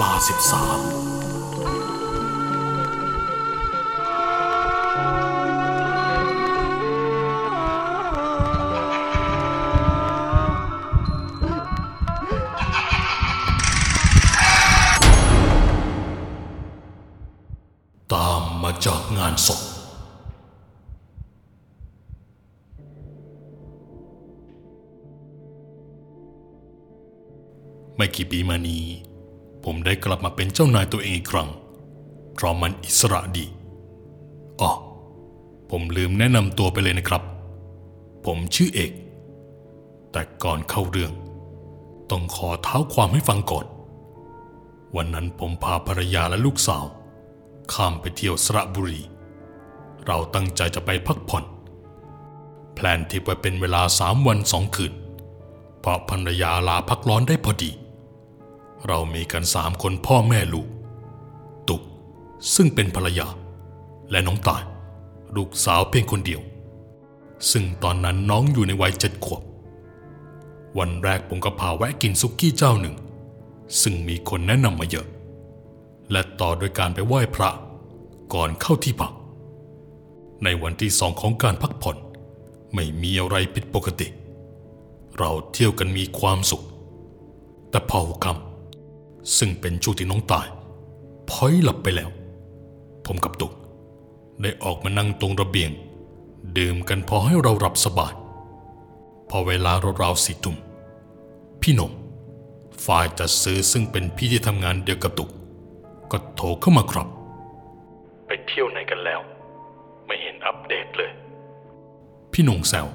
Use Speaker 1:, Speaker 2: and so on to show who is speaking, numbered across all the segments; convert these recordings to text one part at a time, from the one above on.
Speaker 1: ลาสิบสามตามมาจากงานศพไม่กี่ปีมานี้ ผมได้กลับมาเป็นเจ้านายตัวเองอีกครั้ง เพราะมันอิสระดีอ๋อผมลืมแนะนำตัวไปเลยนะครับ ผมชื่อเอก แต่ก่อนเข้าเรื่อง ต้องขอเท้าความให้ฟังก่อน วันนั้นผมพาภรรยาและลูกสาว ข้ามไปเที่ยวสระบุรี เราตั้งใจจะไปพักผ่อน แพลนที่ไว้เป็นเวลาสามวันสองคืน เพราะภรรยาลาพักร้อนได้พอดี เรามีกันสามคนพ่อแม่ลูก ตุกซึ่งเป็นภรรยา และน้องตาย ลูกสาวเพียงคนเดียว ซึ่งตอนนั้นน้องอยู่ในวัยเจ็ดขวบ วันแรกผมก็พาแวะกินซุกี้เจ้าหนึ่ง ซึ่งมีคนแนะนำมาเยอะ และต่อโดยการไปไหว้พระ ก่อนเข้าที่พัก ในวันที่สองของการพักผ่อนไม่มีอะไรผิดปกติ เราเที่ยวกันมีความสุข แต่พอหัวค่ำ ซึ่งเป็นช่วงที่น้องตายพลอยหลับไปแล้ว ผมกับตุก ได้ออกมานั่งตรงระเบียง ดื่มกันพอให้เราหลับสบาย พอเวลาราวๆสี่ทุ่มพี่หนงฝ่ายจัดซื้อซึ่งเป็นพี่ที่ทำงานเดียวกับตุก ก็โทรเข้ามาครับ ไปเที่ยวไหนกันแล้ว ไม่เห็นอัปเดตเลย พี่หนงแซว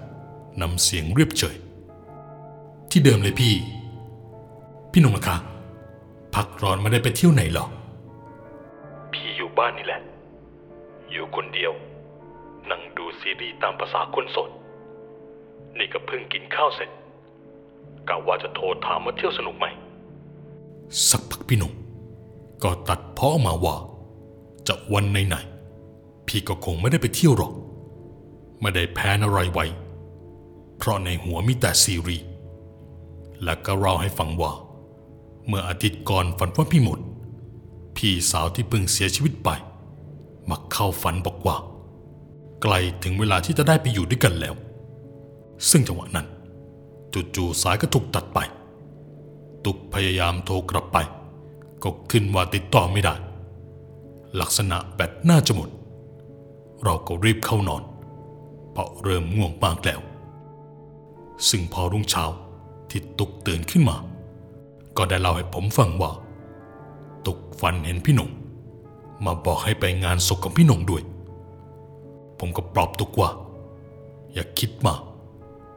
Speaker 1: นำเสียงเรียบเฉย ที่เดิมเลยพี่ พี่หนงล่ะคะ พักร้อนไม่ได้ไปเที่ยวไหนหรอ พี่อยู่บ้านนี่แหละ อยู่คนเดียว นั่งดูซีรีส์ตามภาษาคนโสด นี่ก็เพิ่งกินข้าวเสร็จกะว่าจะโทรถามว่าเที่ยวสนุกไหม สักพักพี่หนุ่มก็ตัดเพ้อมาว่า จะวันไหนๆพี่ก็คงไม่ได้ไปเที่ยวหรอก ไม่ได้แพ้อะไรไว้ เพราะในหัวมีแต่ซีรีส์และก็เล่าให้ฟังว่า เมื่ออาทิตย์ก่อนฝันว่าพี่หมด พี่สาวที่เพิ่งเสียชีวิตไปมาเข้าฝันบอกว่า ใกล้ถึงเวลาที่จะได้ไปอยู่ด้วยกันแล้ว ซึ่งจังหวะนั้น จู่ๆสายก็ถูกตัดไป ตุกพยายามโทรกลับไป ก็ขึ้นว่าติดต่อไม่ได้ ลักษณะแบตน่าจะหมด เราก็รีบเข้านอน เพราะเริ่มง่วงมากแล้ว ซึ่งพอรุ่งเช้าที่ตุกตื่นขึ้นมา ก็ได้เล่าให้ผมฟังว่า ตุกฝันเห็นพี่หนงมาบอกให้ไปงานศพของพี่หนงด้วย ผมก็ปลอบตุกว่า อย่าคิดมาก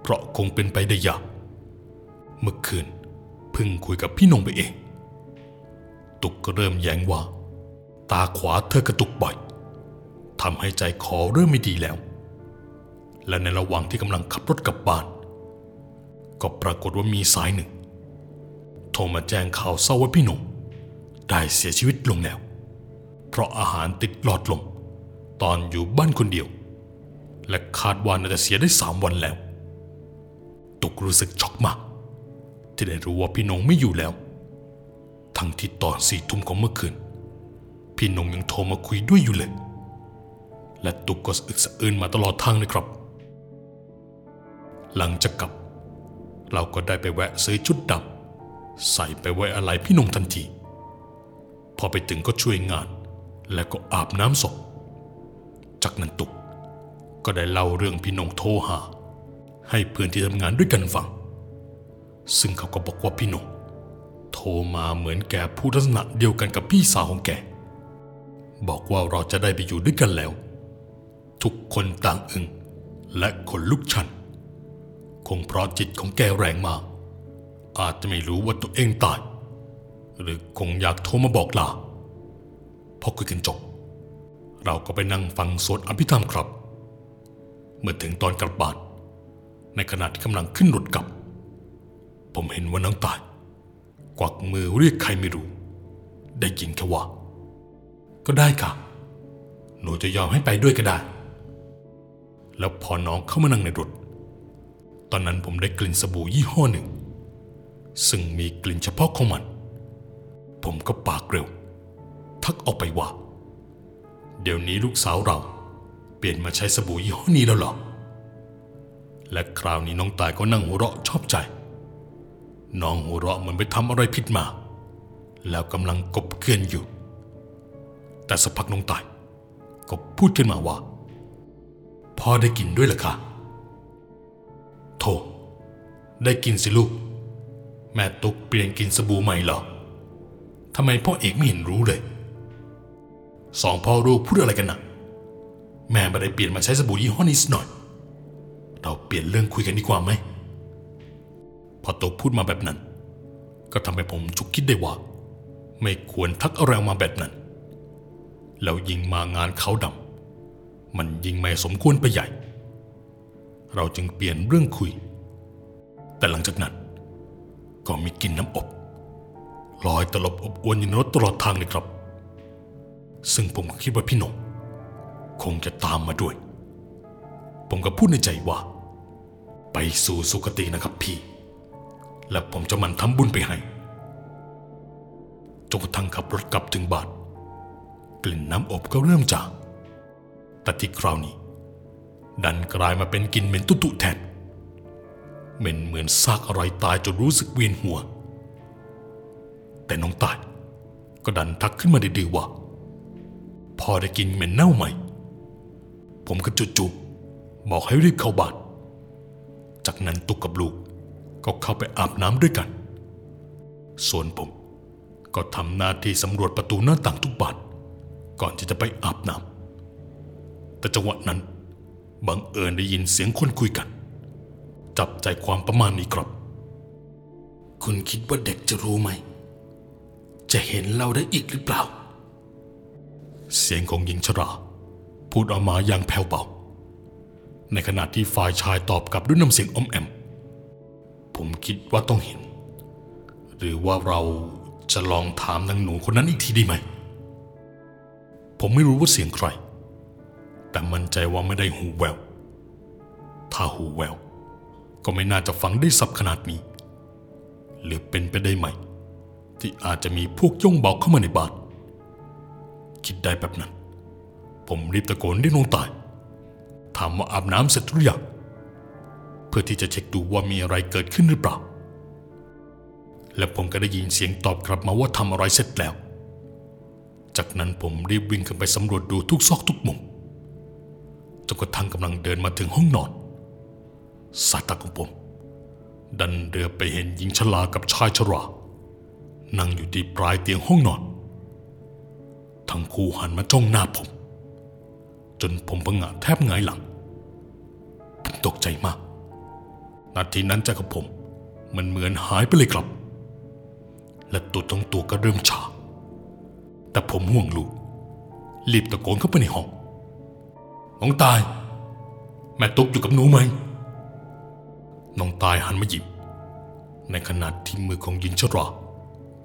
Speaker 1: เพราะคงเป็นไปได้ยากเมื่อคืนเพิ่งคุยกับพี่นงไปเอง ตุกก็เริ่มแย้งว่า ตาขวาเธอกระตุกบ่อยทำให้ใจคอเริ่มไม่ดีแล้ว และในระหว่างที่กำลังขับรถกลับบ้าน ก็ปรากฏว่ามีสายหนึ่ง โทรมาแจ้งข่าวเศร้าว่าพี่หนงได้เสียชีวิตลงแล้ว เพราะอาหารติดหลอดลมตอนอยู่บ้านคนเดียว และคาดว่าน่าจะเสียได้สามวันแล้ว ตุกรู้สึกช็อกมากที่ได้รู้ว่าพี่นงไม่อยู่แล้ว ทั้งที่ตอนสี่ทุ่มของเมื่อคืน พี่นงยังโทรมาคุยด้วยอยู่เลย และตุกก็สะอึกสะอื้นมาตลอดทางเลยครับ หลังจากกลับ เราก็ได้ไปแวะซื้อชุดดำ ใส่ไปไว้อะไรพี่นงทันที พอไปถึงก็ช่วยงาน และก็อาบน้ำศพ จากนั้นตุกก็ได้เล่าเรื่องพี่นงโทรหา ให้เพื่อนที่ทำงานด้วยกันฟัง ซึ่งเขาก็บอกว่าพี่นงโทรมาเหมือนแกพูดลักษณะเดียวกันกับพี่สาวของแก บอกว่าเราจะได้ไปอยู่ด้วยกันแล้ว ทุกคนต่างอึงและขนลุกชัน คงเพราะจิตของแกแรงมาก อาจจะไม่รู้ว่าตัวเองตาย หรือคงอยากโทรมาบอกลาพอคุยกันจบ เราก็ไปนั่งฟังสวดอภิธรรมครับ เมื่อถึงตอนกลับบ้าน ในขณะที่กำลังขึ้นรถกลับ ผมเห็นว่าน้องตาย กวักมือเรียกใครไม่รู้ ได้ยินแค่ว่า ก็ได้ค่ะ หนูจะยอมให้ไปด้วยก็ได้ แล้วพอน้องเข้ามานั่งในรถ ตอนนั้นผมได้กลิ่นสบู่ยี่ห้อหนึ่ง ซึ่งมีกลิ่นเฉพาะของมัน ผมก็ปากเร็ว ทักออกไปว่า เดี๋ยวนี้ลูกสาวเรา เปลี่ยนมาใช้สบู่ยี่ห้อนี้แล้วหรอ และคราวนี้น้องตายก็นั่งหัวเราะชอบใจ น้องหัวเราะเหมือนไปทำอะไรผิดมา แล้วกำลังกบเกลื่อนอยู่ แต่สักพักน้องตาย ก็พูดขึ้นมาว่าพ่อได้กินด้วยเหรอคะโธ่ได้กินสิลูก แม่ตุกเปลี่ยนกินสบู่ใหม่เหรอทำไมพ่อเอกไม่เห็นรู้เลย สองพ่อลูกพูดอะไรกันนะแม่ไม่ได้เปลี่ยนมาใช้สบู่ยี่ห้อนี้สหน่อย เราเปลี่ยนเรื่องคุยกันดีกว่าไหม พอตุกพูดมาแบบนั้น ก็ทำให้ผมฉุกคิดได้ว่า ไม่ควรทักอะไรออกมาแบบนั้น แล้วยิงมางานเขาดำมันยิงไม่สมควรไปใหญ่ เราจึงเปลี่ยนเรื่องคุย แต่หลังจากนั้น ก็มีกลิ่นน้ำอบลอยตลบอบอวนอยู่ในรถตลอดทางเลยครับ ซึ่งผมก็คิดว่าพี่หนงคงจะตามมาด้วย ผมก็พูดในใจว่า ไปสู่สุคตินะครับพี่ และผมจะมันทำบุญไปให้จนกระทั่งขับรถกลับถึงบ้านกลิ่นน้ำอบก็เริ่มจางแต่ที่คราวนี้ ดันกลายมาเป็นกลิ่นเหม็นตุตุแทน เหม็นเหมือนซากอะไรตายจนรู้สึกเวียนหัว แต่น้องตายก็ดันทักขึ้นมาดื้อว่า พอได้กินเหม็นเน่าใหม่ ผมก็จุบๆบอกให้รีบเข้าบ้าน จากนั้นตุกกับลูกก็เข้าไปอาบน้ำด้วยกัน ส่วนผมก็ทำหน้าที่สำรวจประตูหน้าต่างทุกบานก่อนที่จะไปอาบน้ำแต่จังหวะนั้นบังเอิญได้ยินเสียงคนคุยกัน จับใจความประมาณนี้ครับ คุณคิดว่าเด็กจะรู้ไหม จะเห็นเราได้อีกหรือเปล่า เสียงของหญิงชรา พูดออกมาอย่างแผ่วเบา ในขณะที่ฝ่ายชายตอบกลับด้วยน้ำเสียงอมแอม ผมคิดว่าต้องเห็น หรือว่าเราจะลองถามนางหนูคนนั้นอีกทีดีไหม ผมไม่รู้ว่าเสียงใคร แต่มั่นใจว่าไม่ได้หูแวว ถ้าหูแวว ก็ไม่น่าจะฟังได้สับขนาดนี้ หรือเป็นไปได้ไหม ที่อาจจะมีพวกย่องเบาเข้ามาในบ้านคิดได้แบบนั้น ผมรีบตะโกนเรียกน้องตายถามว่าอาบน้ำเสร็จหรือยังเพื่อที่จะเช็คดูว่ามีอะไรเกิดขึ้นหรือเปล่า และผมก็ได้ยินเสียงตอบกลับมาว่าทำอะไรเสร็จแล้ว จากนั้นผมรีบวิ่งขึ้นไปสำรวจดูทุกซอกทุกมุมจนกระทั่งกำลังเดินมาถึงห้องนอน สายตาของผม ดันเรือไปเห็นหญิงชรากับชายชรา นั่งอยู่ที่ปลายเตียงห้องนอน ทั้งคู่หันมาจ้องหน้าผม จนผมพังงะแทบหงายหลัง ผมตกใจมาก นาทีนั้นใจของผม มันเหมือนหายไปเลยครับ และตัวทั้งตัวก็เริ่มชา แต่ผมห่วงลูก รีบตะโกนเข้าไปในห้องน้องตาย แม่ตุ๊กอยู่กับหนูไหม น้องตายหันมาหยิบ ในขณะที่มือของหญิงชรา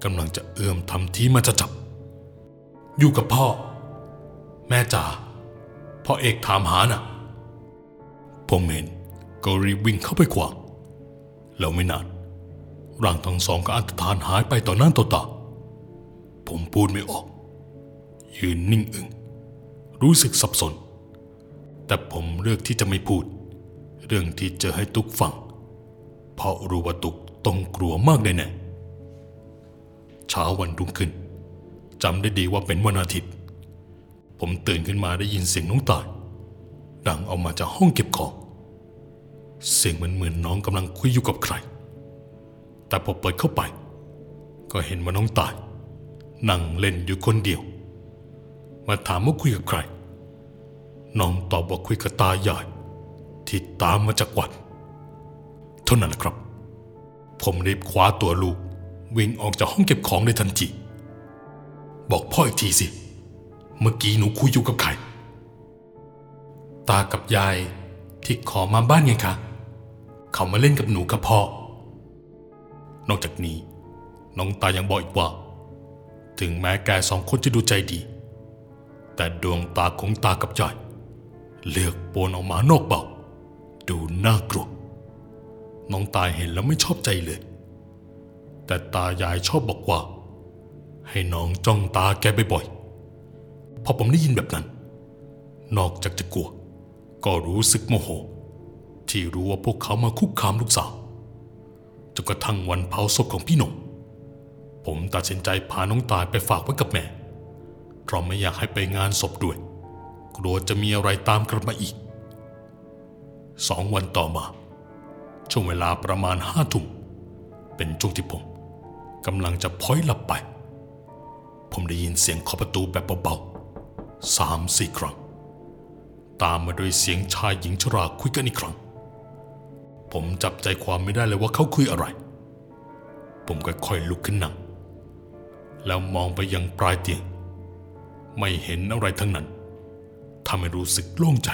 Speaker 1: กำลังจะเอื้อมทำทีมาจะจับ อยู่กับพ่อ แม่จ๋าพ่อเอกถามหาน่ะ ผมเห็นก็รีบวิ่งเข้าไปขวางแล้วไม่นานร่างทั้งสองก็อันตรธานหายไปต่อหน้าต่อตาผมพูดไม่ออก ยืนนิ่งอึงรู้สึกสับสน แต่ผมเลือกที่จะไม่พูด เรื่องที่เจอให้ตุกฟัง เพราะรู้ว่าตุกต้องกลัวมากแน่ๆเช้าวันรุ่งขึ้นจำได้ดีว่าเป็นวันอาทิตย์ ผมตื่นขึ้นมาได้ยินเสียงน้องตาย ดังออกมาจากห้องเก็บของ เสียงเหมือนเหมือนน้องกำลังคุยอยู่กับใคร แต่พอเปิดเข้าไป ก็เห็นว่าน้องตาย นั่งเล่นอยู่คนเดียว มาถามว่าคุยกับใคร น้องตอบว่าคุยกับตายายที่ตามมาจากวัด ท่านั้นแหละครับ ผมรีบคว้าตัวลูก วิ่งออกจากห้องเก็บของในทันที บอกพ่ออีกทีสิ เมื่อกี้หนูคุยอยู่กับใคร ตากับยายที่ขอมาบ้านไงคะ เขามาเล่นกับหนูกับพ่อ นอกจากนี้ น้องตายังบอกอีกว่า ถึงแม้แกสองคนจะดูใจดี แต่ดวงตาของตากับยายเลือกปนออกมานอกเบาดูน่ากลัว น้องตายเห็นแล้วไม่ชอบใจเลย แต่ตายายชอบบอกว่าใให้น้องจ้องตาแกบ่อยๆพอผมได้ยินแบบนั้น นอกจากจะกลัว ก็รู้สึกโมโห ที่รู้ว่าพวกเขามาคุกคามลูกสาวจนกระทั่งวันเผาศพของพี่หนุ่มผมตัดสินใจพาน้องตายไปฝากไว้กับแม่เพราะไม่อยากให้ไปงานศพด้วย กลัวจะมีอะไรตามกลับมาอีก สองวันต่อมา ช่วงเวลาประมาณห้าทุ่มเป็นช่วงที่ผมกำลังจะพลอยหลับไป ผมได้ยินเสียงเคาะประตูแบบเบาๆสามสี่ครั้ง ตามมาด้วยเสียงชายหญิงชราคุยกันอีกครั้ง ผมจับใจความไม่ได้เลยว่าเขาคุยอะไร ผมก็ค่อยลุกขึ้นนั่ง แล้วมองไปยังปลายเตียง ไม่เห็นอะไรทั้งนั้นทำให้รู้สึกโล่งใจ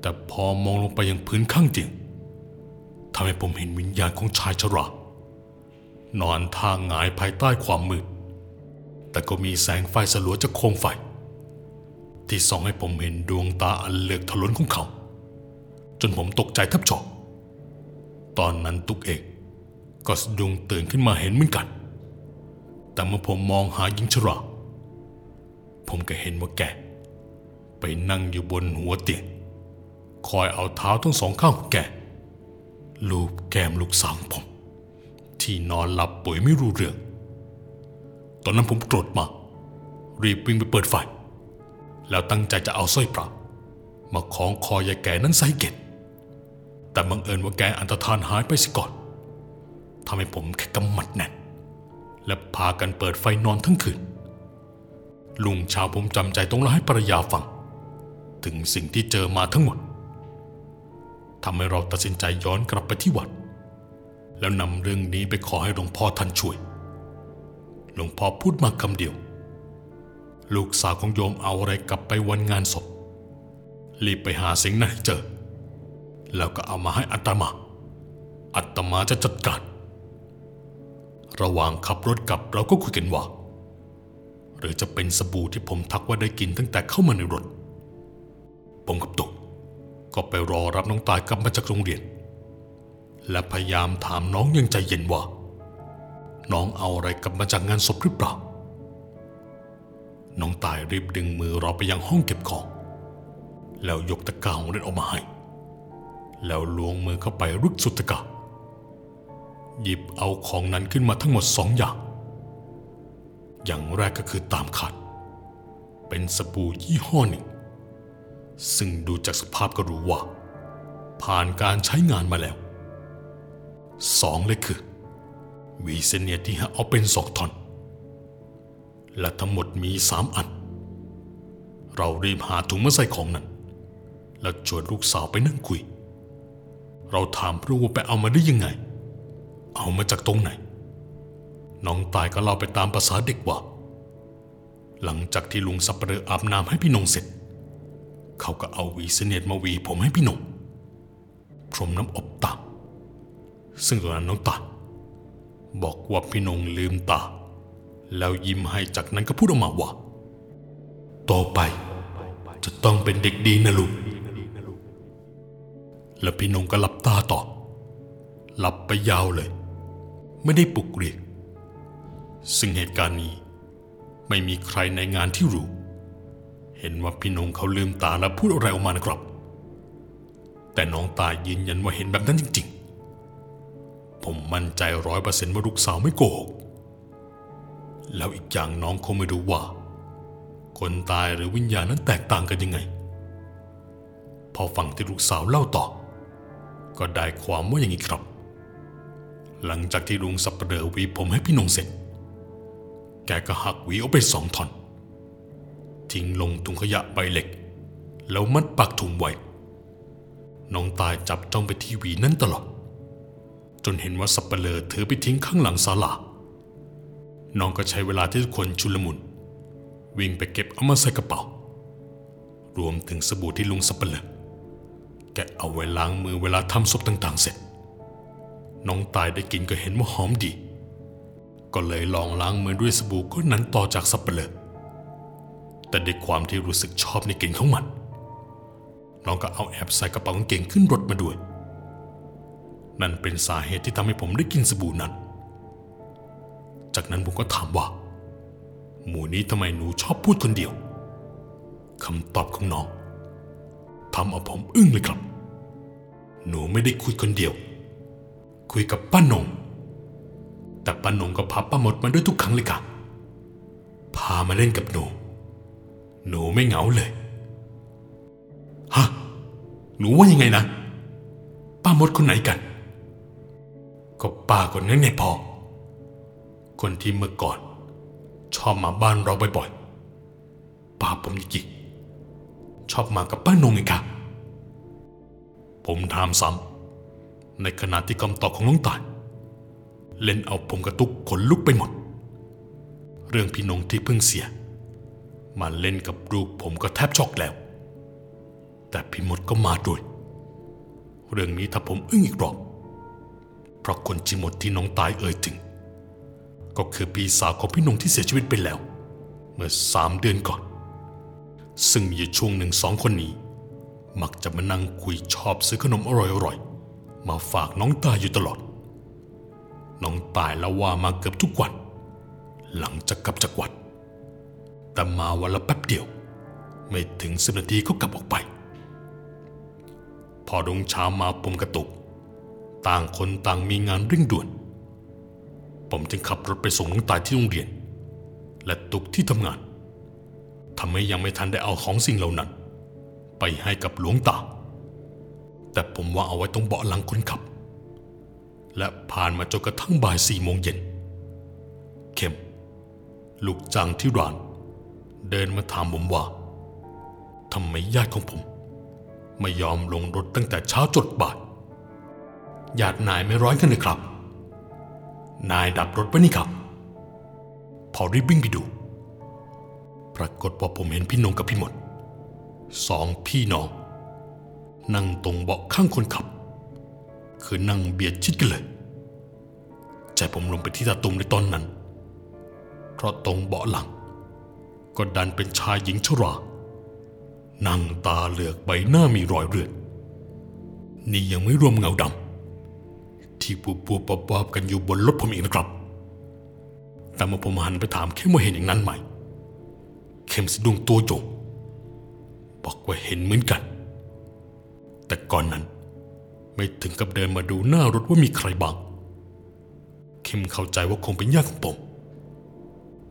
Speaker 1: แต่พอมองลงไปยังพื้นข้างเตียง ทำให้ผมเห็นวิญญาณของชายชรานอนทางหงายภายใต้ความมืด แต่ก็มีแสงไฟสลัวจากโคมไฟ ที่ส่องให้ผมเห็นดวงตาอันเลือกทะลนของเขา จนผมตกใจแทับจอกตอนนั้นตุกเอกก็สะดุ้งตื่นขึ้นมาเห็นเหมือนกัน แต่เมื่อผมมองหาหญิงชรา ผมก็เห็นว่าแก ไปนั่งอยู่บนหัวเตียง คอยเอาเท้าทั้งสองข้างของแก ลูบแก้มลูกสาวของผม ที่นอนหลับป่วยไม่รู้เรื่อง ตอนนั้นผมโกรธมากรีบวิ่งไปเปิดไฟ แล้วตั้งใจจะเอาสร้อยพระมาคล้องคอยายแก่นั้นใส่เก็ดแต่บังเอิญว่าแกอันตรธานหายไปสิก่อนทำให้ผมแค่กำมัดแน่นและพากันเปิดไฟนอนทั้งคืน ลุงชาวผมจำใจต้องเล่าให้ภรรยาฟัง ถึงสิ่งที่เจอมาทั้งหมด ทำให้เราตัดสินใจย้อนกลับไปที่วัด แล้วนำเรื่องนี้ไปขอให้หลวงพ่อท่านช่วย หลวงพ่อพูดมาคำเดียว ลูกสาวของโยมเอาอะไรกลับไปวันงานศพ รีบไปหาสิ่งนั้นให้เจอ แล้วก็เอามาให้อัตมา อัตมาจะจัดการ ระหว่างขับรถกลับเราก็คุยกันว่า หรือจะเป็นสบู่ที่ผมทักว่าได้กินตั้งแต่เข้ามาในรถผมกับตุก ก็ไปรอรับน้องตายกลับมาจากโรงเรียน และพยายามถามน้องอยังใจเย็นว่า น้องเอาอะไรกลับมาจากงานศพหรือเปล่า น้องตายรีบดึงมือเราไปยังห้องเก็บของ แล้วยกตะกร้าของเล่นออกมาให้ แล้วล้วงมือเข้าไปรึกสุดตะกร้าหยิบเอาของนั้นขึ้นมาทั้งหมดสองอย่าง อย่างแรกก็คือตามคาด เป็นสบู่ยี่ห้อหนึ่ง ซึ่งดูจากสภาพก็รู้ว่า ผ่านการใช้งานมาแล้วสองเลยคือวีเซเนียที่หาเอาเป็นสองท่อน และทั้งหมดมีสามอัน เรารีบหาถุงมาใส่ของนั้น แล้วชวนลูกสาวไปนั่งคุย เราถามพระว่าไปเอามาได้ยังไง เอามาจากตรงไหน น้องตายก็เล่าไปตามภาษาเด็กว่า หลังจากที่ลุงสับเปลืออาบน้ำให้พี่นงเสร็จ เขาก็เอาหวีเสเนียดมาหวีผมให้พี่นงพรมน้ำอบตาซึ่งตอนนั้นน้องตาบอกว่าพี่นงลืมตา แล้วยิ้มให้จากนั้นก็พูดออกมาว่า ต่อไปจะต้องเป็นเด็กดีนะลูก แล้วพี่นงก็หลับตาต่อ หลับไปยาวเลย ไม่ได้ปลุกเรียก ซึ่งเหตุการณ์นี้ไม่มีใครในงานที่รู้ เห็นว่าพี่นงเขาลืมตาแล้วพูดอะไรออกมานะครับ แต่น้องตายยืนยันว่าเห็นแบบนั้นจริง ๆ ผมมั่นใจร้อยเปอร์เซ็นต์ว่าลูกสาวไม่โกหก แล้วอีกอย่างน้องคงไม่รู้ว่า คนตายหรือวิญญาณนั้นแตกต่างกันยังไง พอฟังที่ลูกสาวเล่าต่อ ก็ได้ความว่าอย่างนี้ครับ หลังจากที่ลุงสับเปลือวีผมให้พี่นงเสร็จ แกก็หักวีออกไปสองท่อน ทิ้งลงถุงขยะใบเหล็ก แล้วมัดปากถุงไว้ น้องตายจับจ้องไปที่หวีนั้นตลอด จนเห็นว่าสับเปลือถือไปทิ้งข้างหลังศาลา น้องก็ใช้เวลาที่ทุกคนชุลมุน วิ่งไปเก็บเอามาใส่กระเป๋า รวมถึงสบู่ที่ลุงสับเปลือแกเอาไว้ล้างมือเวลาทำศพต่าง ๆ เสร็จ น้องตายได้กินก็เห็นว่าหอมดี ก็เลยลองล้างมือด้วยสบู่ก้อนนั้นต่อจากสับเปลือ แต่ด้วยความที่รู้สึกชอบในกลิ่นของมัน น้องก็เอาแอบใส่กระเป๋ากางเกงขึ้นรถมาด้วย นั่นเป็นสาเหตุที่ทำให้ผมได้กินสบู่นั้น จากนั้นผมก็ถามว่า หมู่นี้ทำไมหนูชอบพูดคนเดียวคำตอบของน้องทำเอาผมอึ้งเลยครับ หนูไม่ได้คุยคนเดียว คุยกับป้านง แต่ป้านงก็พาป้าหมดมาด้วยทุกครั้งเลยค่ะพามาเล่นกับหนู หนูไม่เหงาเลย ฮะ หนูว่ายังไงนะ ป้ามดคนไหนกัน ก็ป้าคนนั้นไงพอ คนที่เมื่อก่อน ชอบมาบ้านเราบ่อยๆ ป้าผมจริงๆชอบมากับป้านงไงครับผมถามซ้ำในขณะที่คำตอบของน้องตาย เล่นเอาผมกระตุกขนลุกไปหมด เรื่องพี่นงที่เพิ่งเสีย มาเล่นกับลูกผมก็แทบช็อกแล้ว แต่พี่มดก็มาด้วย เรื่องนี้ถ้าผมอึ้งอีกรอบ เพราะคนจิมดที่น้องตายเอ่ยถึง ก็คือพี่สาวของพี่นงที่เสียชีวิตไปแล้ว เมื่อสามเดือนก่อน ซึ่งมีช่วงหนึ่งสองคนนี้ มักจะมานั่งคุยชอบซื้อขนมอร่อยๆ มาฝากน้องตายอยู่ตลอด น้องตายแล้วว่ามาเกือบทุกวัน หลังจากกลับจากวัด แต่มาวันละแป๊บเดียว ไม่ถึงสิบนาทีก็กลับออกไป พอรุ่งเช้ามาผมกระตุก ต่างคนต่างมีงานเร่งด่วน ผมจึงขับรถไปส่งน้องตายที่โรงเรียน และตุกที่ทำงานทำให้ยังไม่ทันได้เอาของสิ่งเหล่านั้น ไปให้กับหลวงตา แต่ผมว่าเอาไว้ตรงเบาะหลังคนขับ และผ่านมาจนกระทั่งบ่ายสี่โมงเย็น เข้ม ลูกจ้างที่ร้าน เดินมาถามผมว่าทำไมญาติของผม ไม่ยอมลงรถตั้งแต่เช้าจดบ่ายญาตินายไม่ร้อนกันเลยครับ นายดับรถไว้นี่ครับ พอรีบวิ่งไปดู ปรากฏว่าผมเห็นพี่นงกับพี่หมดสองพี่น้อง นั่งตรงเบาะข้างคนขับ คือนั่งเบียดชิดกันเลยใจผมลงไปที่ตาตุ่มในตอนนั้น เพราะตรงเบาะหลัง ก็ดันเป็นชายหญิงชรานั่งตาเหลือกใบหน้ามีรอยเลือด นี่ยังไม่รวมเงาดำที่ปูปูปบอบๆกันอยู่บนรถผมอีกนะครับ แต่เมื่อผมหันไปถามเข้มว่าเห็นอย่างนั้นไหม เข้มสะดุ้งตัวโยงบอกว่าเห็นเหมือนกัน แต่ก่อนนั้นไม่ถึงกับเดินมาดูหน้ารถว่ามีใครบ้างเข้มเข้าใจว่าคงเป็นญาติของผม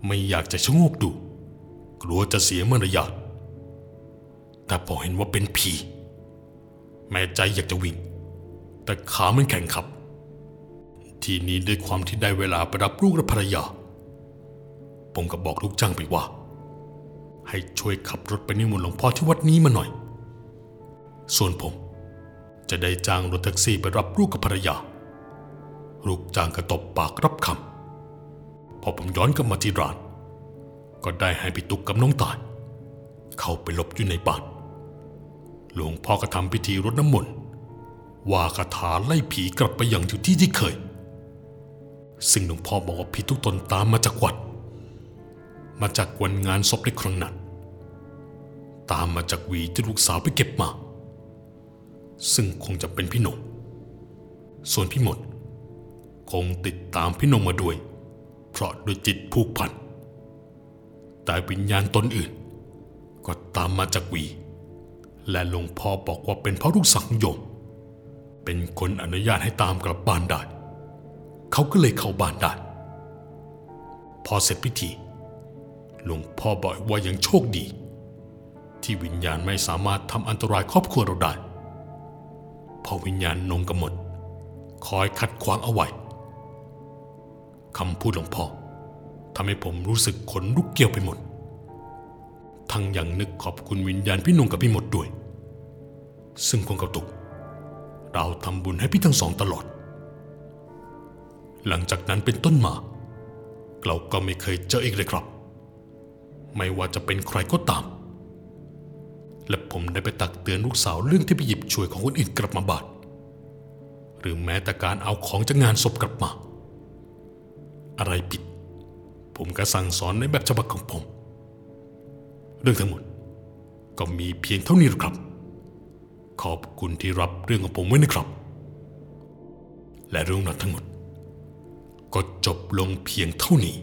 Speaker 1: ไม่อยากจะชะโงกดู กลัวจะเสียมารยาทแต่พอเห็นว่าเป็นผีแม้ใจอยากจะวิ่ง แต่ขามันแข็งขับ ทีนี้ด้วยความที่ได้เวลาไปรับลูกและภรรยา ผมก็บอกลูกจ้างไปว่า ให้ช่วยขับรถไปนิมนต์หลวงพ่อที่วัดนี้มาหน่อย ส่วนผมจะได้จ้างรถแท็กซี่ไปรับลูกกับภรรยา ลูกจ้างก็ตบปากรับคำพอผมย้อนกลับมาที่ร้าน ก็ได้ให้พี่ตุ๊กกับน้องตาย เข้าไปหลบอยู่ในบ้าหลวงพ่อก็ทำพิธีรดน้ำมนต์ว่าคาถาไล่ผีกลับไปอย่างอยู่ที่ที่เคย ซึ่งหลวงพ่อบอกว่าผีทุกตนตามมาจากวัด มาจากวันงานศพในครั้งนั้น ตามมาจากวีที่ลูกสาวไปเก็บมา ซึ่งคงจะเป็นพี่หนงส่วนพี่หมด คงติดตามพี่นงมาด้วย เพราะด้วยจิตผูกพัน แต่วิญญาณตนอื่น ก็ตามมาจากวี และหลวงพ่อบอกว่าเป็นเพราะลูกสังโยม เป็นคนอนุญาตให้ตามกลับบ้านได้ เขาก็เลยเข้าบ้านได้ พอเสร็จพิธี หลวงพ่อบอกว่ายังโชคดี ที่วิญญาณไม่สามารถทำอันตรายครอบครัวเราได้พอวิญญาณนงกำหมดคอยขัดขวางเอาไว้คำพูดหลวงพ่อ ทำให้ผมรู้สึกขนลุกเกี่ยวไปหมด ทั้งยังนึกขอบคุณวิญญาณพี่นงกับพี่หมดด้วย ซึ่งคงกระตุก เราทำบุญให้พี่ทั้งสองตลอด หลังจากนั้นเป็นต้นมา เราก็ไม่เคยเจออีกเลยครับ ไม่ว่าจะเป็นใครก็ตาม และผมได้ไปตักเตือนลูกสาวเรื่องที่ไปหยิบช่วยของคนอื่นกลับมาบาดหรือแม้แต่การเอาของจากงานศพกลับมา อะไรผิด ผมก็สั่งสอนในแบบฉบับของผม เรื่องทั้งหมดก็มีเพียงเท่านี้หรอกครับ ขอบคุณที่รับเรื่องของผมไว้นะครับ และเรื่องนั้นทั้งหมด ก็จบลงเพียงเท่านี้